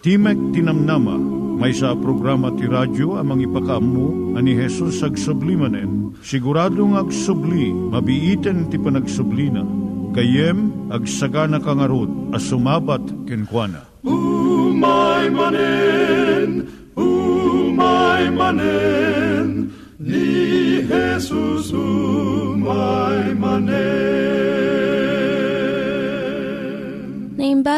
Timek Tinamnama, may sa programa ti radyo amang ipakamu ani Hesus ag sublimanen. Siguradong ag subli, mabiiten ti panagsublina. Kayem ag sagana kangarot as sumabat kenkwana. Umay manen, umay manen, ni Jesus umay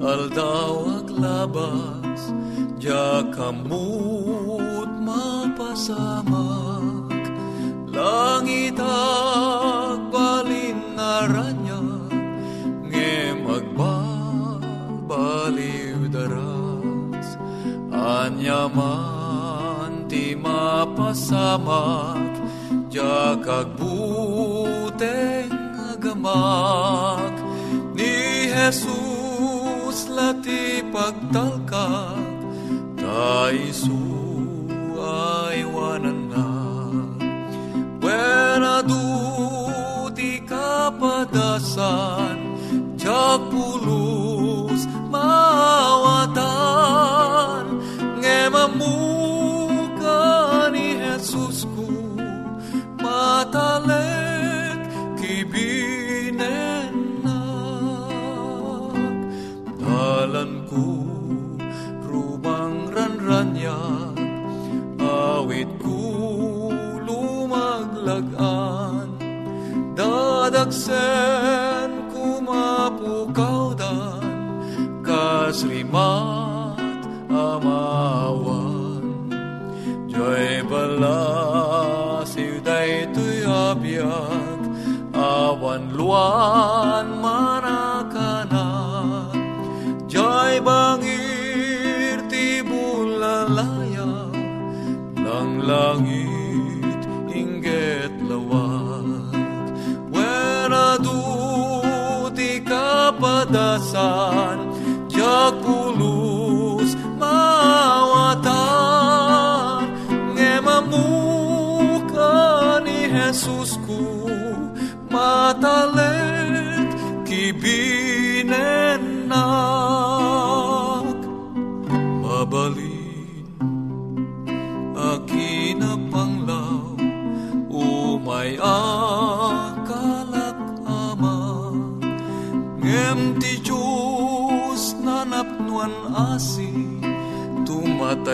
aldaw aglabas, Diya kamut mapasamak, Langit agbalin aranya, Nge magbabaliw daras, Anyaman ti mapasamak, Diya kagbuteng agamak, ni Jesus lati pagtalkak ta isu ay wanan na. Buena ti kapadasan jak pulos mawatan ngemamuka Dadagsen ko mapukawdan Kasrimat amawan. Joy balasiw daytoy abiyag Awan luan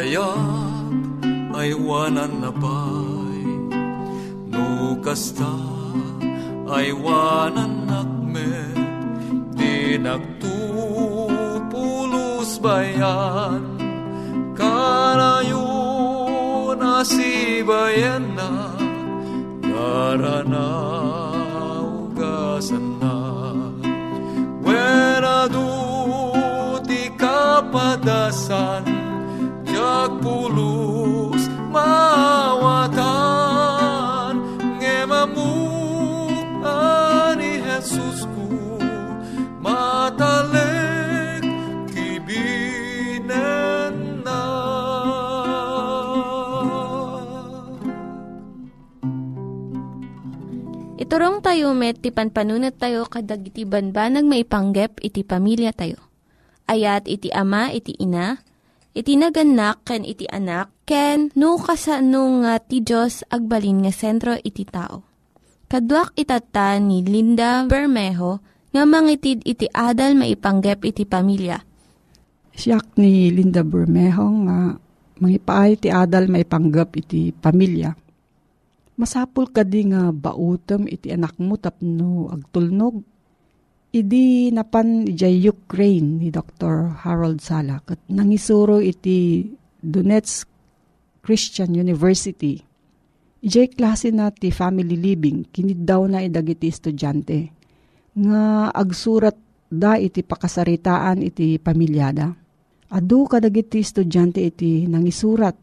tumatayap ay wanan na pay no kasta ay wanan nakmet di nagtupulos bayan. Ka masibayan na Narana ugasan na. Wera di kapadasan Jak pulus mawatan Ngemamu ani Jesus ku Matalek kibinen na Iturong tayo met, ti panpanunat tayo kadag iti banbanag maipanggep iti pamilya tayo. Ayat iti ama, iti ina, iti naganak, ken iti anak, ken no, kasano nga ti Diyos agbalin nga sentro iti tao. Kaduak itata ni Linda Bermejo nga mangitid iti adal maipanggep iti pamilya. Siyak ni Linda Bermejo nga mangipaay iti adal maipanggep iti pamilya Masapul ka nga bautom iti anak mo tapno agtulnog. Idi napan ijay Ukraine ni Dr. Harold Sala kat nangisuro iti Donetsk Christian University. Ijay klase na ti family living kinid daw na idagiti estudyante nga agsurat da iti pakasaritaan iti pamilyada. Adu kadagiti estudyante iti nangisurat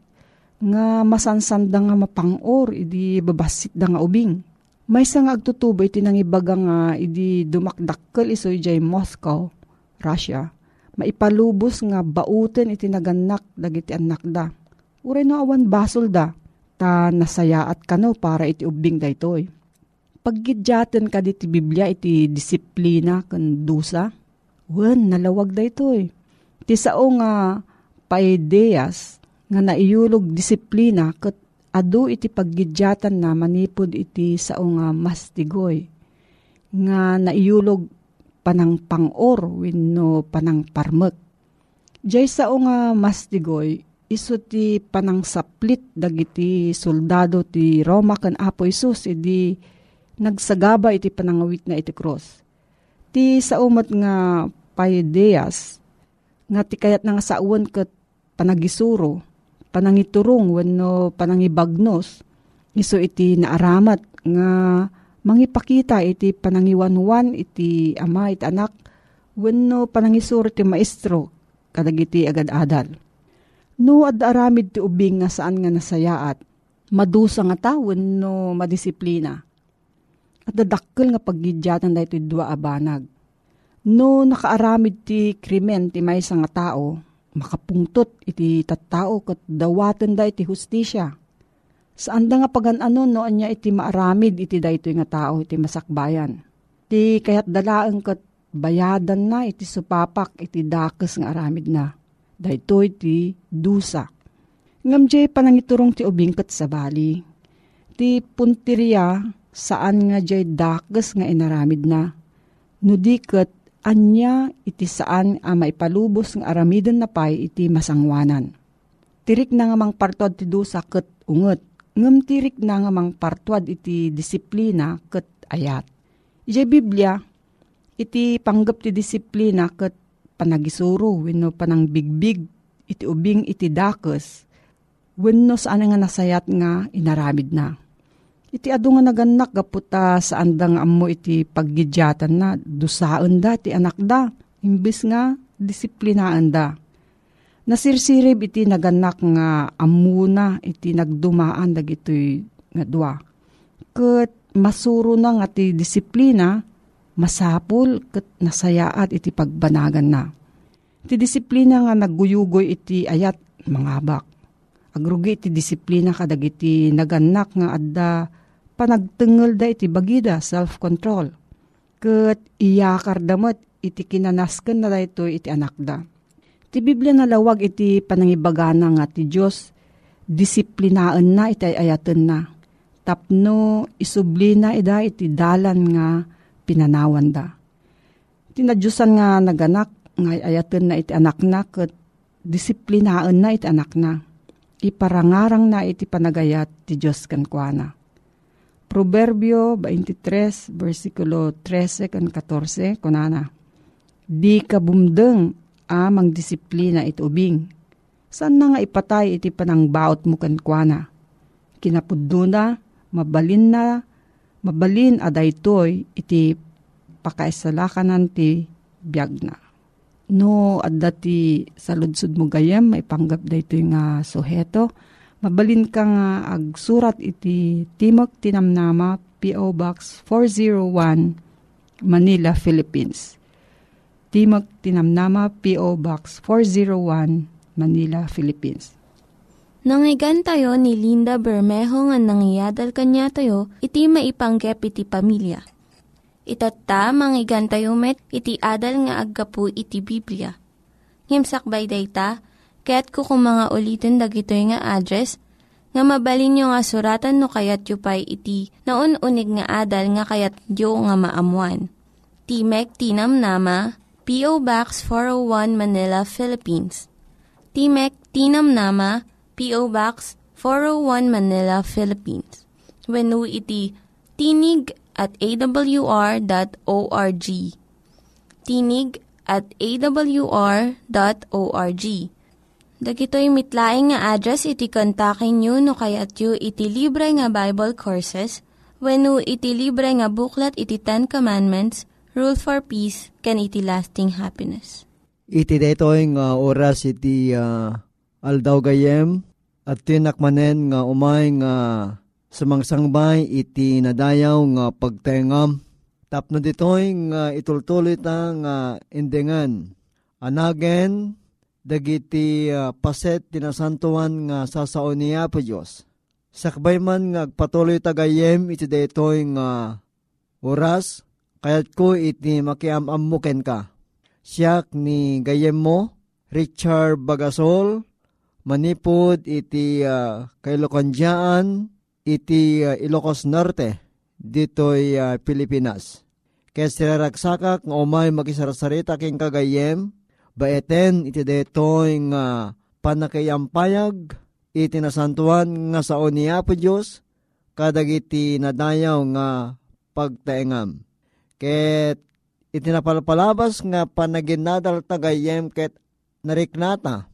nga masansanda nga mapangor idi babasit da nga ubing. May nga agtutubo iti nang ibaga nga idi dumakdakkel iso jay Moscow, Russia. Maipalubos nga bauten iti naganak dagiti anak da. Uray no awan basol da, ta nasayaat kano para iti ubing daytoy. Paggidyaten ka diti Biblia iti disiplina kan dusa, wen nalawag daytoy. Ti sao nga paideas nga naiyulog disiplina ket adu iti paggidyatan na manipod iti sao nga mastigoy nga naiyulog panang pangor wenno panang parmek. Diyay sao nga mastigoy iso ti panang saplit dagiti soldado ti Roma kan Apo Isus idi nagsagaba iti panangawit na iti cross. Ti saumat nga paideas nga ti kayat nga sauan ket panagisuro panangiturong wenno panangibagnos iso iti naaramat nga mangipakita iti panangiwanwan iti ama iti anak wenno panangisuro ti maestro kadagiti agad-adal. No ad aramid ti ubing nga saan nga nasayaat, madusa nga ta wenno madisiplina. At dadakkel nga paggidyatan da iti dua abanag. No nakaaramid ti krimen ti maysa nga tao, makapungtot iti tattao kat dawaten da iti hustisya. Saan da nga pagan-ano no anya iti maaramid iti dayto nga tao iti masakbayan. Ti kayat dalaan kat bayadan na iti supapak iti dakes nga aramid na. Dayto iti dusa. Ngam jay panangiturong ti ubing kat sa bali. Ti punteriya saan nga jay dakes nga inaramid na. Nudi kat anya iti saan a maipalubos ng aramidon na pay iti masangwanan. Tirik na nga mang partwad ti dusa ket unget, ngem tirik na nga mang iti disiplina ket ayat. Ije Biblia, iti panggap ti disiplina ket panagisuro wenno panang bigbig iti ubing iti dakes wenno saan nga nasayat nga inaramid na Iti adu nga naganak gaputa sa andang ammo iti paggidyatan na dusaan da ti anak da. Imbis nga disiplinaan da. Nasirsirib iti naganak nga amuna iti nagdumaan dagitoy nga dua. Ket masuro na nga ti disiplina masapul ket nasayaat iti pagbanagan na. Ti disiplina nga nagguyugoy iti ayat mangabak. Agrugi iti disiplina kadagiti naganak nga adda panagtengel da iti bagida, self-control. Kat iyakar damat iti kinanasken na da ito iti anak da. Ti Biblia na lawag iti panangibagana nga ti Diyos, disiplinaan na iti ayaten na. Tapno isubli na ida iti dalan nga pinanawan da. Tinadyusan nga naganak nga ayaten na iti anak na kat disiplinaan na iti anak na. Iparangarang na iti panagayat ti Diyos kankwana Proverbio 23, versikulo 13 kan 14, kunana. Di kabumdeng amang disiplina iti ubing. Saan na nga ipatay iti panangbaot mo kan kuana? kinapuduna, mabalin na, mabalin aday toy iti pakaisalakanan ti biyag na. No, adda ti saludsud mo gayem, maipanggap da ito nga suheto. Mabalin ka nga agsurat iti Timok Tinamnama, P.O. Box 401, Manila, Philippines. Timok Tinamnama, P.O. Box 401, Manila, Philippines. Nangyigan tayo ni Linda Bermejo nga nangyadal kanya tayo, iti maipanggep iti pamilya. Itatta, manggigan tayo met, iti adal nga aggapu iti Biblia. Ngimsakbay dayta, kaya't kukum mga ulitin dagito nga address, nga mabalin nyo nga suratan no kayat yu pa'y iti na unig nga adal nga kayat yu nga maamuan. Timek Tinam Nama, P.O. Box 401 Manila, Philippines. Timek Tinam Nama, P.O. Box 401 Manila, Philippines. When iti tinig at awr.org. Tinig at awr.org. Dagitoy mitlaing nga address iti kontakin nyo no kayat yu iti libre nga Bible Courses when iti libre nga buklat iti Ten Commandments, Rule for Peace, can iti lasting happiness. Iti detoy nga oras iti uh, aldaw gayem at tinakmanen nga umay nga sumangsangbay iti nadayaw nga pagtengam. Tapno ditoy nga itultuloy ta nga indengan. Anagen, dagiti uh, paset tinasantuan nga sasaon niya po Diyos. Sakbay man nga patuloy tagayem iti detoy nga oras, kayat ko iti makiamamuken ka. Siyak ni gayem mo, Richard Bagasol, manipod iti uh, kailokandyaan iti uh, Ilocos Norte ditoy uh, Pilipinas. Kaya siraragsakak nga umay makisarasarita king kagayem, baeten iti detoy nga panakayampayag iti nasantuan nga sa niya po Diyos, kadag iti nadayaw nga pagtaengam. Ket iti napalpalabas nga panaginadal tagayem ket nariknata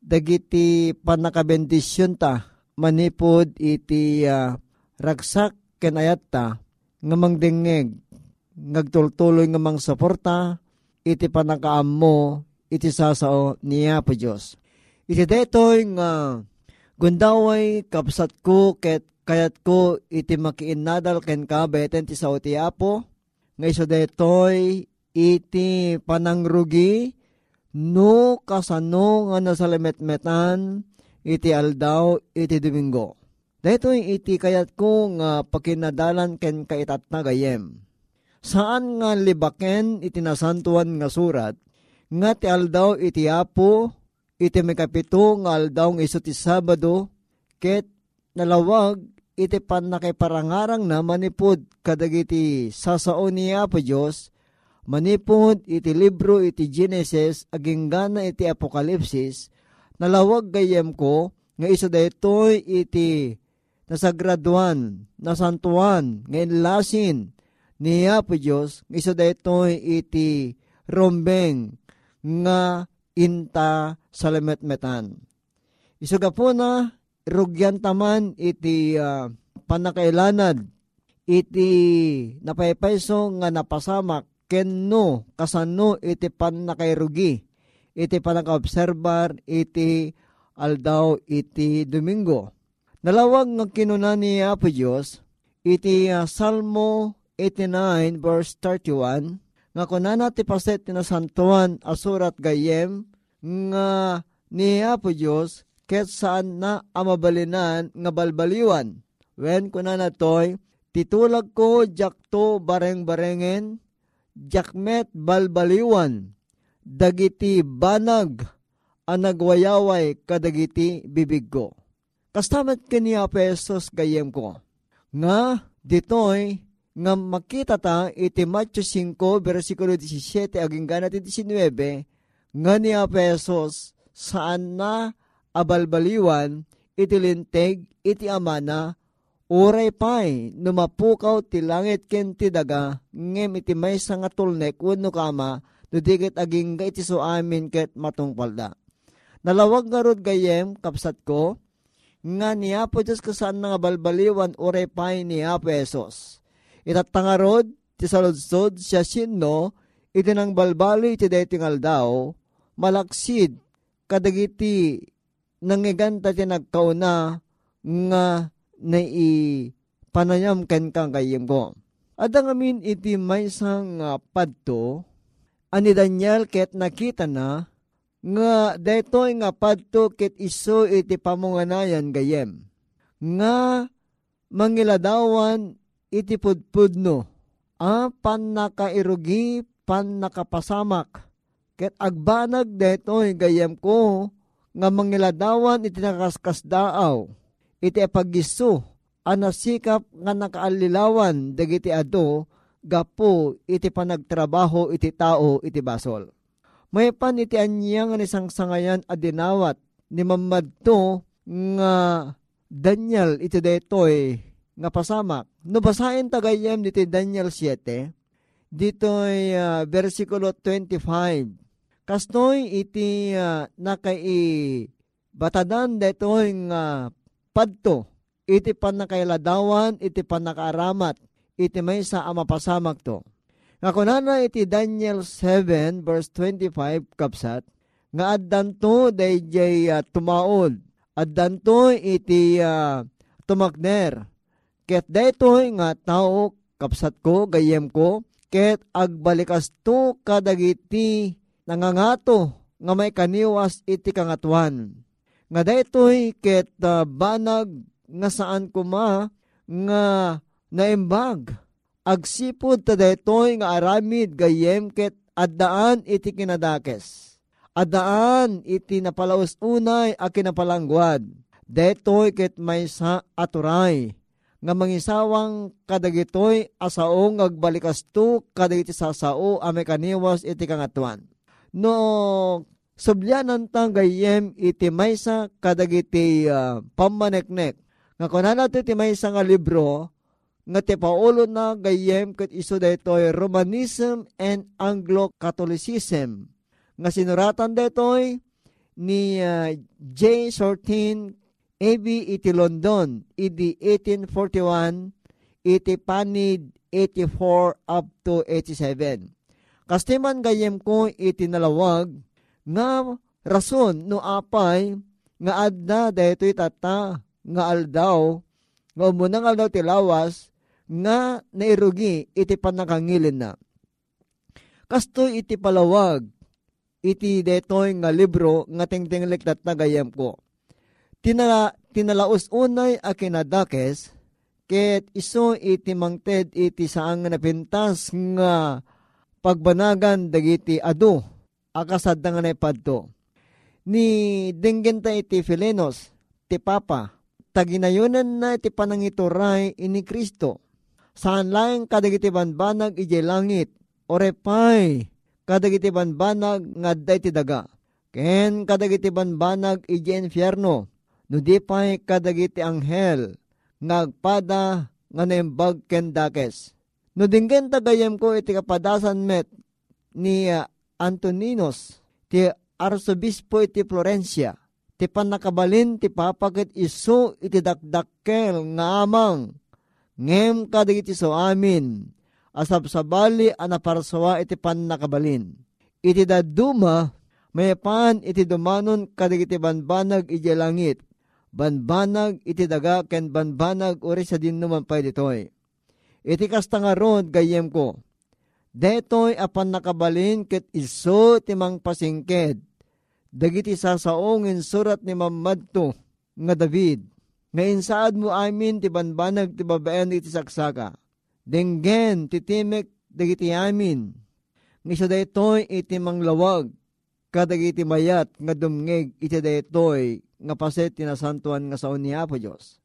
dagiti panakabendisyon ta manipod iti uh, ragsak kenayat ta nga mangdengeg ngagtultuloy nga mang suporta iti panakaam mo iti sasao niya po Diyos. Iti detoy nga gundaway kapsat ko ket kayat ko iti makiinadal ken ka beten ti sao ti apo nga iso detoy iti panangrugi no kasano nga nasalimetmetan iti aldaw iti Domingo. Dito iti kayat ko nga pakinadalan ken kaitat na gayem. Saan nga libaken iti nasantuan nga surat, nga ti aldaw iti apo, iti may kapito nga aldaw nga iso ti Sabado, ket nalawag iti panakiparangarang na manipod kadagiti sasao ni Apo Diyos, manipod iti libro iti Genesis aging gana iti Apokalipsis nalawag gayem ko nga isa daytoy iti nasagraduan nasantuan nga inlasin niya po Diyos nga isa daytoy iti rombeng nga inta salametmetan. Isuga po na rugyan taman iti uh, panakailanad iti napaypayso nga napasamak kenno kasano iti pan nakairugi iti panakaobserbar iti aldaw iti Domingo. Nalawag nga kinuna ni Apo Diyos iti uh, Salmo 89 verse 31 nga kunana ti paset tinasantuan asurat gayem nga ni Apo Diyos ket saan na amabalinan nga balbaliwan. When kunana toy, titulag ko jakto bareng-barengen jakmet balbaliwan, dagiti banag ang nagwayaway kadagiti bibig ko. Kastamat kaniya pesos gayem ko. Nga ditoy nga makita ta iti Matthew 5 versikulo 17 aging ganat 19 nga niya pesos saan na abalbaliwan iti linteg iti amana Uray pay, numapukaw ti langit ken ti daga, ngem iti may nga tulnek wano kama, nudigit aging ga iti so amin ket matungpalda. Nalawag nga rod gayem, kapsat ko, nga ni Apo Diyos kasaan nga balbaliwan orepay ni Apo Esos. Itatangarod ti saludsod siya sinno iti nang balbali iti dating aldaw malaksid kadagiti nangiganta ti nagkauna nga nai panayam ken kang kayim ko. Adang amin iti may sang uh, padto, ani Daniel ket nakita na, nga detoy nga padto ket iso iti pamunganayan gayem. Nga mangiladawan iti pudpudno, a pan nakairugi, pan nakapasamak, ket agbanag detoy gayem ko, nga mangiladawan iti nakaskas daaw, iti apagiso, anasikap nga nakaalilawan dagiti ado gapo iti panagtrabaho iti tao iti basol. May pan iti anya nga nisang sangayan adinawat ni mamadto nga Daniel iti detoy nga pasamak. No basahin tagayem diti Daniel 7, ditoy uh, versikulo 25. Kastoy iti uh, nakai batadan detoy nga padto iti panakailadawan, iti panakaaramat, iti may sa amapasamak to. Nga kunana iti Daniel 7 verse 25 kapsat, nga addanto dayjay uh, tumaod, addanto iti uh, tumakner, ket daytoy nga tao kapsat ko, gayem ko, ket agbalikas to kadagiti nangangato nga may kaniwas iti kangatuan. Nga daytoy ket uh, banag nga saan kuma nga naimbag. Agsipod ta detoy nga aramid gayem ket addaan iti kinadakes. Addaan iti napalaos unay a kinapalangguad. Detoy ket may sa aturay nga mangisawang kadagitoy asaong agbalikas tu kadagiti sasao a mekaniwas iti kangatuan. No subyanan tang gayem iti maysa kadagiti uh, pamaneknek nga kunan natin ti may nga libro, nga ti paulo na gayem kat iso daytoy Romanism and Anglo-Catholicism. Nga sinuratan daytoy ni uh, J. Sortin AB iti London, iti 1841, iti panid 84 up to 87. Kastiman gayem ko iti nalawag, nga rason no apay, nga adda daytoy tata, nga aldaw, nga umunang aldaw tilawas, nga nairugi iti panakangilin na. Kasto iti palawag, iti detoy nga libro nga tingtinglik tat nagayam ko. Tinala, tinalaos unay a kinadakes, ket iso iti mangted iti saang napintas nga pagbanagan dagiti ado, akasad nga na. Ni dinggenta iti Filenos, ti Papa, taginayunan na iti panangituray ini Kristo. Saan lang kadagiti banbanag ije langit, orepay, kadagiti banbanag nga ti daga. Ken kadagiti banbanag ije infierno, no di pay kadagiti anghel, ngagpada nga nembag ken dakes. No dinggen tagayem ko iti kapadasan met ni uh, Antoninos, ti arsobispo iti Florencia, ti panakabalin ti papakit iso iti dakdakkel nga amang ngem kadagiti so amin asabsabali anaparsawa iti panakabalin. Iti daduma may pan iti dumanon kadagiti banbanag iti langit banbanag iti daga ken banbanag uri sa dinnuman pa ditoy. Iti kastangaron gayem ko. Detoy apan nakabalin ket iso timang pasingked dagiti sasaongin surat ni Mamadto nga David, nga insaad mo amin ti banbanag ti babaen iti saksaka. Denggen ti timek dagiti amin, nga isa daytoy iti manglawag, kadagiti mayat nga dumngeg iti daytoy nga paset tinasantuan nga saon ni Apo Diyos.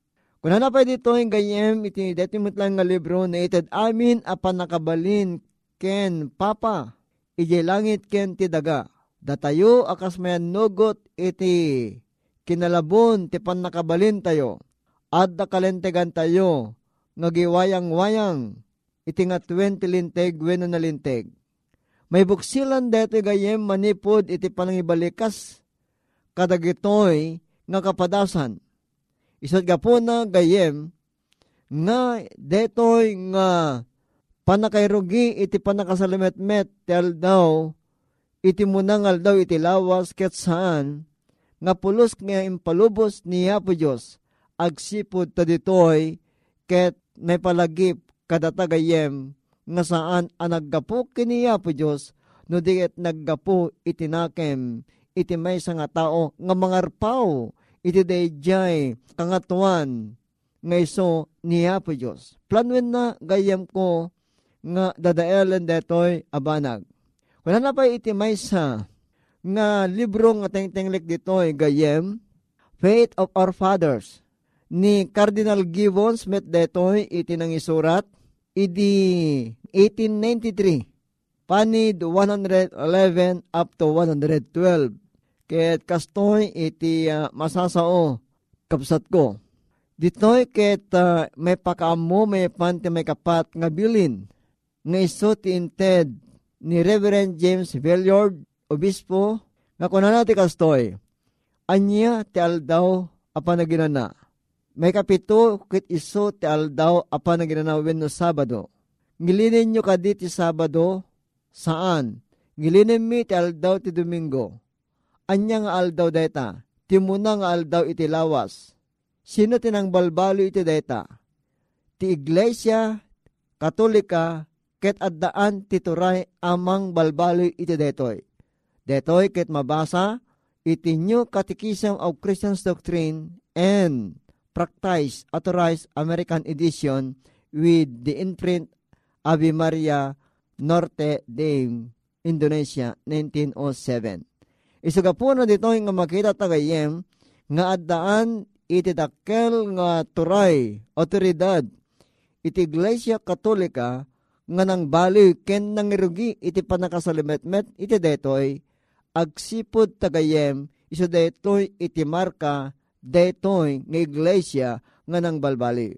Kung na pa dito yung gayem, iti deti lang nga libro na ited amin apan nakabalin ken papa, ije langit ken ti daga Datayo akas mayan nugot iti kinalabon ti nakabalin tayo. At kalentegan tayo ngagiwayang-wayang iti nga 20 linteg weno na linteg. May buksilan dito gayem manipod iti panangibalikas kadagitoy nga kapadasan. Isod ka po na gayem, nga detoy nga panakayrugi iti panakasalimetmet tel daw iti munangal daw iti lawas ket saan nga pulos nga impalubos ni Apo Diyos agsipod ta ditoy ket naipalagip kadatagayem nga saan ang naggapo kini Apo Diyos no diket naggapo itinakem iti may nga tao nga mangarpaw iti dayjay kangatuan nga iso ni Apo Diyos. Planwen na gayam ko nga dadaelan detoy abanag. Wala na pa iti may nga libro nga tengtenglik ditoy gayem Faith of Our Fathers ni Cardinal Gibbons met detoy iti nang isurat idi 1893 panid 111 up to 112 ket kastoy iti uh, masasao kapsat ko Ditoy ket uh, may pakaamo may panti may kapat nga bilin nga iso ti ni Reverend James Villiard, Obispo, nga kunana ti kastoy. Anya ti aldaw apa na ginana. May kapito kit iso ti aldaw apa na ginana wenno Sabado. Ngilinin nyo kadi ti Sabado saan? Ngilinin mi ti aldaw ti Domingo. Anya nga aldaw deta, ti muna nga aldaw iti lawas Sino tinang balbalo iti deta? Ti Iglesia Katolika ket addaan tituray amang balbalo iti detoy. Detoy ket mabasa iti New Catechism of Christian Doctrine and Practice Authorized American Edition with the imprint Ave Maria Norte Dame, Indonesia, 1907. Isuga po na dito nga makita tagayem nga addaan iti dakkel nga turay, otoridad, iti Iglesia Katolika, nga nang bali ken nang irugi iti panakasalimetmet iti detoy, agsipod tagayem, iso detoy iti marka, detoy nga iglesia nga nang balbali.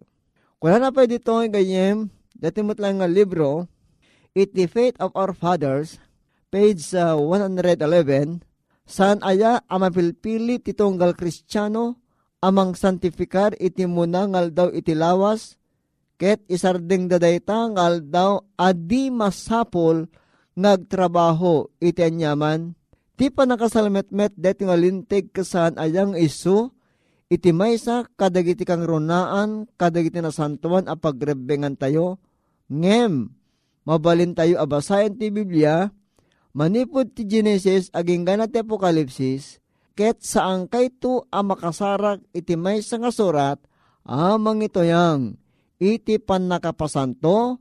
Kung na pa ditoy gayem, dati mo't lang nga libro, iti Faith of Our Fathers, page uh, 111, saan aya amapilpili titonggal kristyano amang santifikar iti muna ngal daw iti lawas, ket isarding dadayta ngal daw adi masapol nagtrabaho iti anyaman, ti pa nakasalmetmet deti nga lintig kasan ayang isu, iti maysa kadagiti kang runaan, kadagiti na santuan a tayo, ngem, mabalin tayo abasayan ti Biblia, manipod ti Genesis aging ganat ti Apokalipsis, ket saan kayto a makasarak iti may nga surat amang ito yang iti pan nakapasanto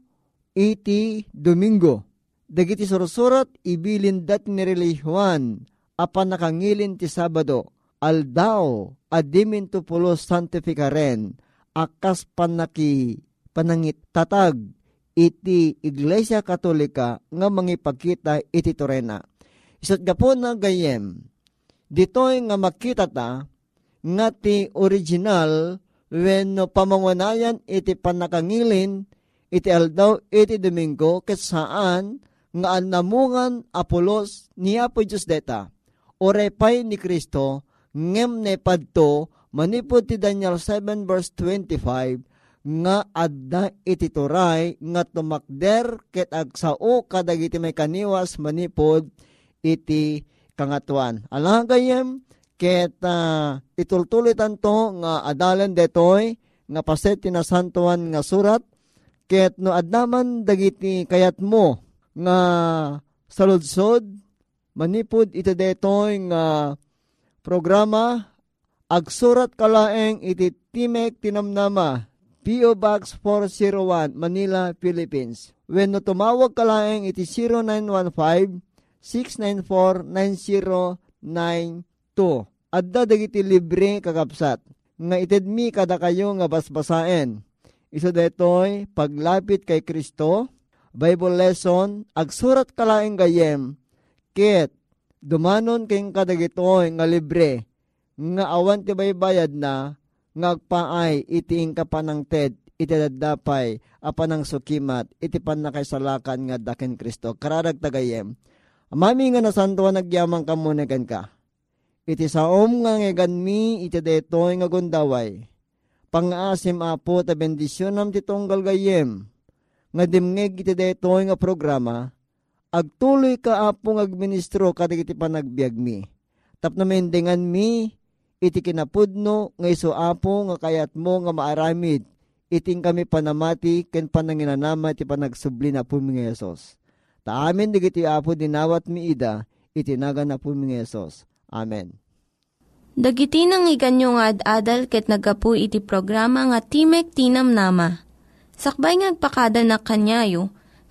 iti Domingo. Dagiti sursurat ibilin dat ni relihuan apan nakangilin ti Sabado aldaw adimin to pulos santifikaren akas panaki panangit tatag iti Iglesia Katolika nga mangipagkita iti Torena. Isat gapo na gayem, Ditoy nga makita ta nga ti original when no iti panakangilin iti aldaw iti Domingo ket saan nga anamungan Apolos ni Apo Diyos deta. Orepay ni Kristo ngem ne padto manipod ti Daniel 7 verse 25 nga adda iti turay nga tumakder ket agsao kadagiti may kaniwas manipod iti kangatuan. Alang gayem, ket uh, itultulit anto nga adalan detoy nga paset tinasantuan nga surat ket no adnaman dagiti kayat mo nga saludsod manipud iti detoy nga programa agsurat kalaeng iti Timek Tinamnama P.O. Box 401 Manila, Philippines. When no tumawag kalaeng iti 0915 0917-694-9092. Adda dagiti libre kakapsat. Nga itedmi kada kayo nga basbasaen. Iso detoy paglapit kay Kristo, Bible lesson, agsurat kalaing gayem, ket dumanon kayong kadagitoy nga libre, nga awan ti baybayad na, ngagpaay itiing kapanang ted, iti dadapay, apanang sukimat, iti pan na kay salakan nga dakin Kristo. Karadag tagayem, Amami nga nasantuan nagyamang kamunagan ka. Iti saom nga ngegan mi iti detoy nga gundaway. Pangaasim apo ta bendisyon nam titong galgayem. Nga dimngeg iti daytoy nga programa, agtuloy ka apong agministro kadig iti panagbiag mi. Tapno mendengan mi, iti kinapudno nga iso apo nga kayat mo nga maaramid, iting kami panamati ken pananginanama iti panagsubli na po mi Yesus. Taamin digiti apo dinawat mi ida, itinaga na po mi Yesus. Amen. Dagiti nang iganyo nga ad-adal ket nagapu iti programa nga Timek Tinam Nama. Sakbay ngagpakada na kanyayo,